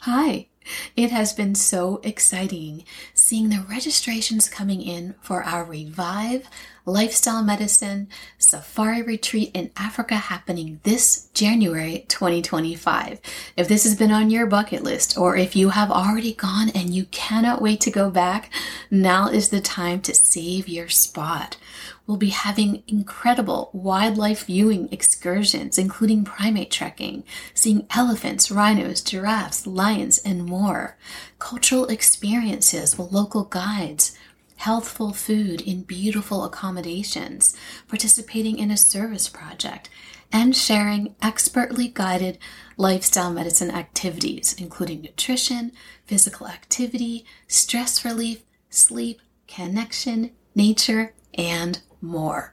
Hi. It has been so exciting seeing the registrations coming in for our Revive Lifestyle Medicine Safari Retreat in Africa happening this January 2025. If this has been on your bucket list, or if you have already gone and you cannot wait to go back, now is the time to save your spot. We'll be having incredible wildlife viewing excursions, including primate trekking, seeing elephants, rhinos, giraffes, lions, and more. Cultural experiences with local guides, healthful food in beautiful accommodations, participating in a service project, and sharing expertly guided lifestyle medicine activities, including nutrition, physical activity, stress relief, sleep, connection, nature, and more.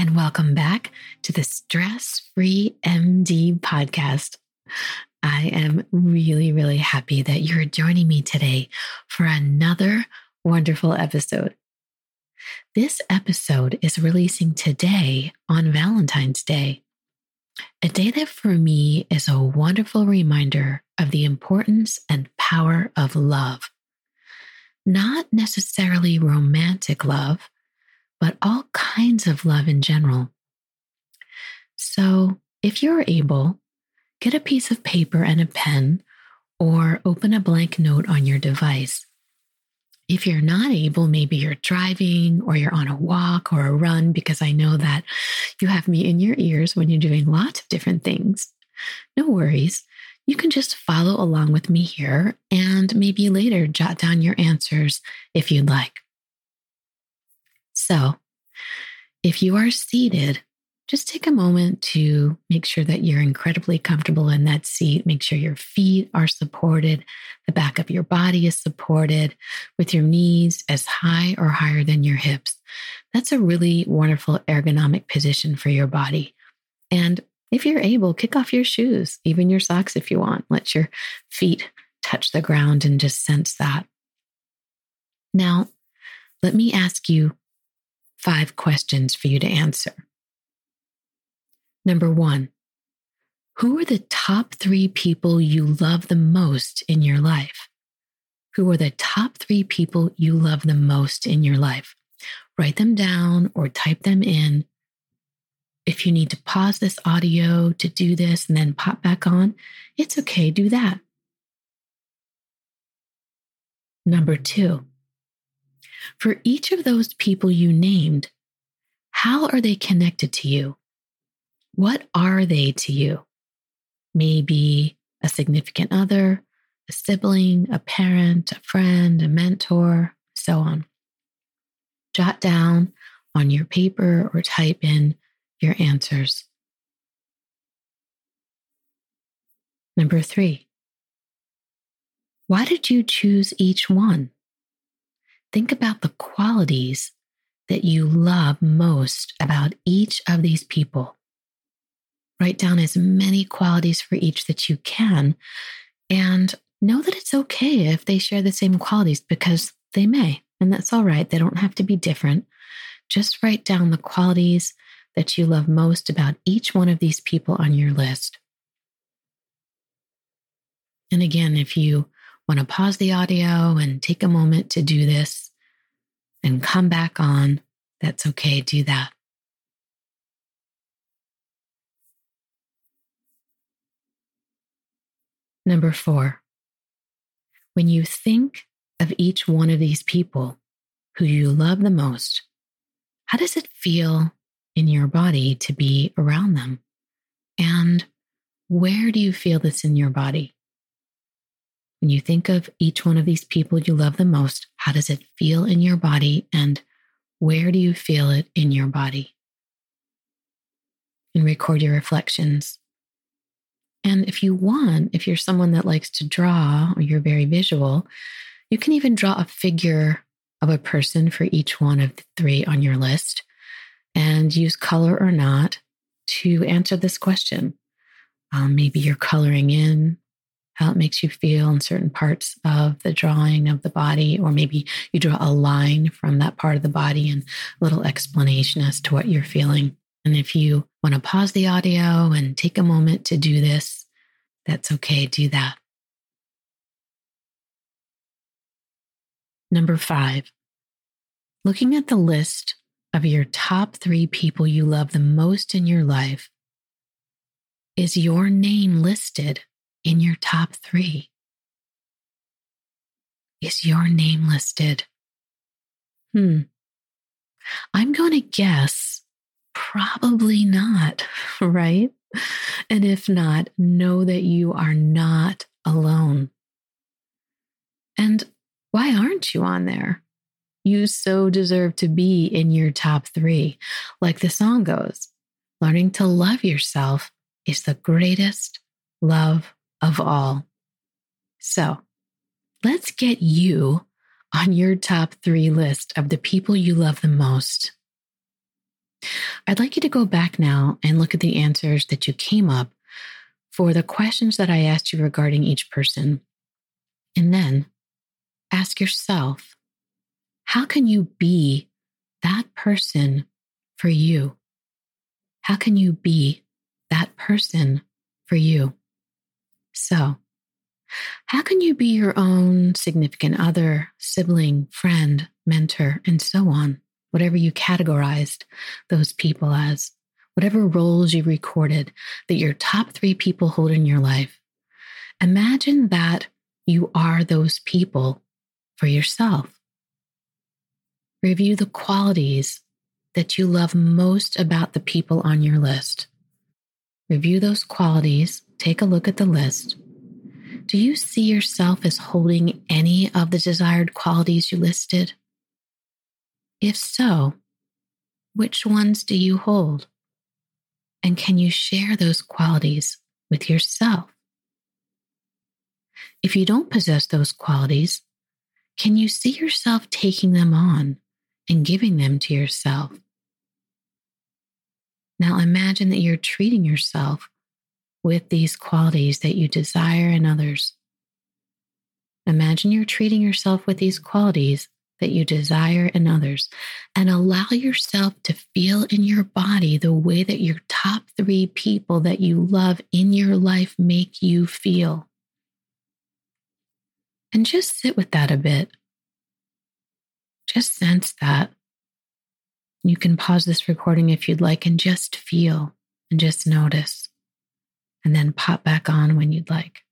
and welcome back to the Stress Free MD podcast. I am really, really happy that you're joining me today for another wonderful episode. This episode is releasing today on Valentine's Day, a day that for me is a wonderful reminder of the importance and power of love. Not necessarily romantic love but all kinds of love in general. So, if you're able, get a piece of paper and a pen or open a blank note on your device. If you're not able, maybe you're driving or you're on a walk or a run, because I know that you have me in your ears when you're doing lots of different things. No worries. You can just follow along with me here and maybe later jot down your answers if you'd like. So, if you are seated, just take a moment to make sure that you're incredibly comfortable in that seat. Make sure your feet are supported, the back of your body is supported with your knees as high or higher than your hips. That's a really wonderful ergonomic position for your body. And if you're able, kick off your shoes, even your socks if you want. Let your feet touch the ground and just sense that. Now, let me ask you five questions for you to answer. Number one, who are the top three people you love the most in your life? Who are the top three people you love the most in your life? Write them down or type them in. If you need to pause this audio to do this and then pop back on, it's okay, do that. Number two, for each of those people you named, how are they connected to you? What are they to you? Maybe a significant other, a sibling, a parent, a friend, a mentor, so on. Jot down on your paper or type in your answers. Number three, why did you choose each one? Think about the qualities that you love most about each of these people. Write down as many qualities for each that you can and know that it's okay if they share the same qualities because they may, and that's all right. They don't have to be different. Just write down the qualities that you love most about each one of these people on your list. And again, if you want to pause the audio and take a moment to do this and come back on, that's okay. Do that. Number four, When you think of each one of these people who you love the most, how does it feel in your body to be around them? And where do you feel this in your body? When you think of each one of these people you love the most, how does it feel in your body? And where do you feel it in your body? And record your reflections. And if you want, if you're someone that likes to draw or you're very visual, you can even draw a figure of a person for each one of the three on your list and use color or not to answer this question. Um, maybe you're coloring in how it makes you feel in certain parts of the drawing of the body, or maybe you draw a line from that part of the body and a little explanation as to what you're feeling. And if you want to pause the audio and take a moment to do this, that's okay. Do that. Number five, looking at the list of your top three people you love the most in your life, is your name listed in your top three? Is your name listed? Hmm. I'm going to guess probably not, right? And if not, know that you are not alone. And why aren't you on there? You so deserve to be in your top three. Like the song goes, learning to love yourself is the greatest love of all. So let's get you on your top three list of the people you love the most. I'd like you to go back now and look at the answers that you came up for the questions that I asked you regarding each person. And then ask yourself, how can you be that person for you? How can you be that person for you? So, how can you be your own significant other, sibling, friend, mentor, and so on? Whatever you categorized those people as, whatever roles you recorded that your top three people hold in your life. Imagine that you are those people for yourself. Review the qualities that you love most about the people on your list. Review those qualities take a look at the list. Do you see yourself as holding any of the desired qualities you listed? If so, which ones do you hold? And can you share those qualities with yourself? If you don't possess those qualities, can you see yourself taking them on and giving them to yourself? Now imagine that you're treating yourself with these qualities that you desire in others. Imagine you're treating yourself with these qualities that you desire in others and allow yourself to feel in your body the way that your top three people that you love in your life make you feel. And just sit with that a bit. Just sense that. You can pause this recording if you'd like and just feel and just notice and then pop back on when you'd like.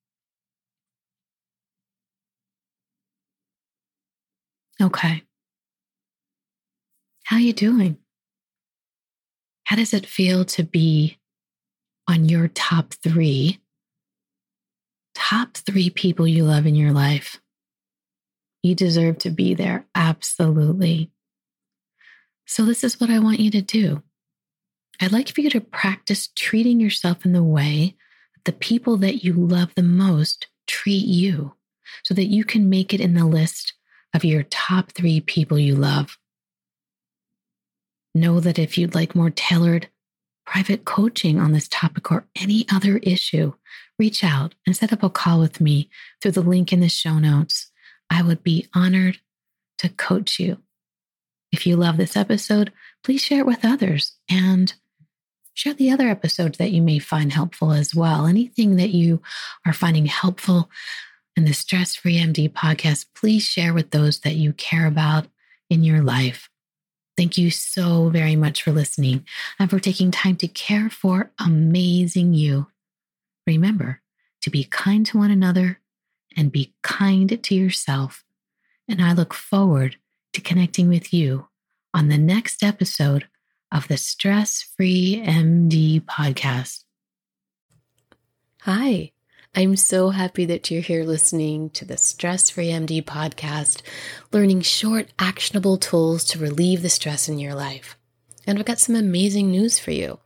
Okay. How are you doing? How does it feel to be on your top 3 top 3 people you love in your life? You deserve to be there absolutely. So this is what I want you to do. I'd like for you to practice treating yourself in the way that the people that you love the most treat you so that you can make it in the list of your top three people you love. Know that if you'd like more tailored private coaching on this topic or any other issue, reach out and set up a call with me through the link in the show notes. I would be honored to coach you. If you love this episode, please share it with others and share the other episodes that you may find helpful as well. Anything that you are finding helpful in the Stress Free MD podcast, please share with those that you care about in your life. Thank you so very much for listening and for taking time to care for amazing you. Remember to be kind to one another and be kind to yourself. And I look forward to connecting with you on the next episode of the Stress Free MD podcast. Hi, I'm so happy that you're here listening to the Stress Free MD podcast, learning short, actionable tools to relieve the stress in your life. And I've got some amazing news for you.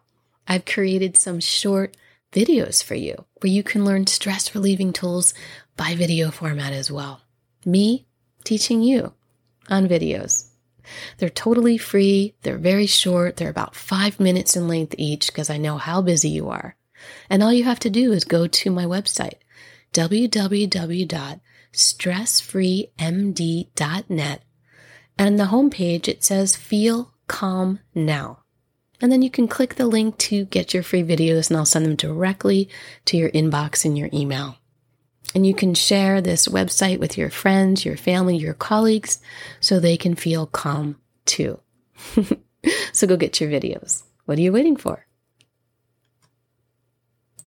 I've created some short videos for you where you can learn stress relieving tools by video format as well. Me teaching you on videos. They're totally free. They're very short. They're about five minutes in length each because I know how busy you are. And all you have to do is go to my website, www.stressfreemd.net. And on the homepage, it says Feel Calm Now. And then you can click the link to get your free videos, and I'll send them directly to your inbox in your email. And you can share this website with your friends, your family, your colleagues, so they can feel calm too. so go get your videos. What are you waiting for?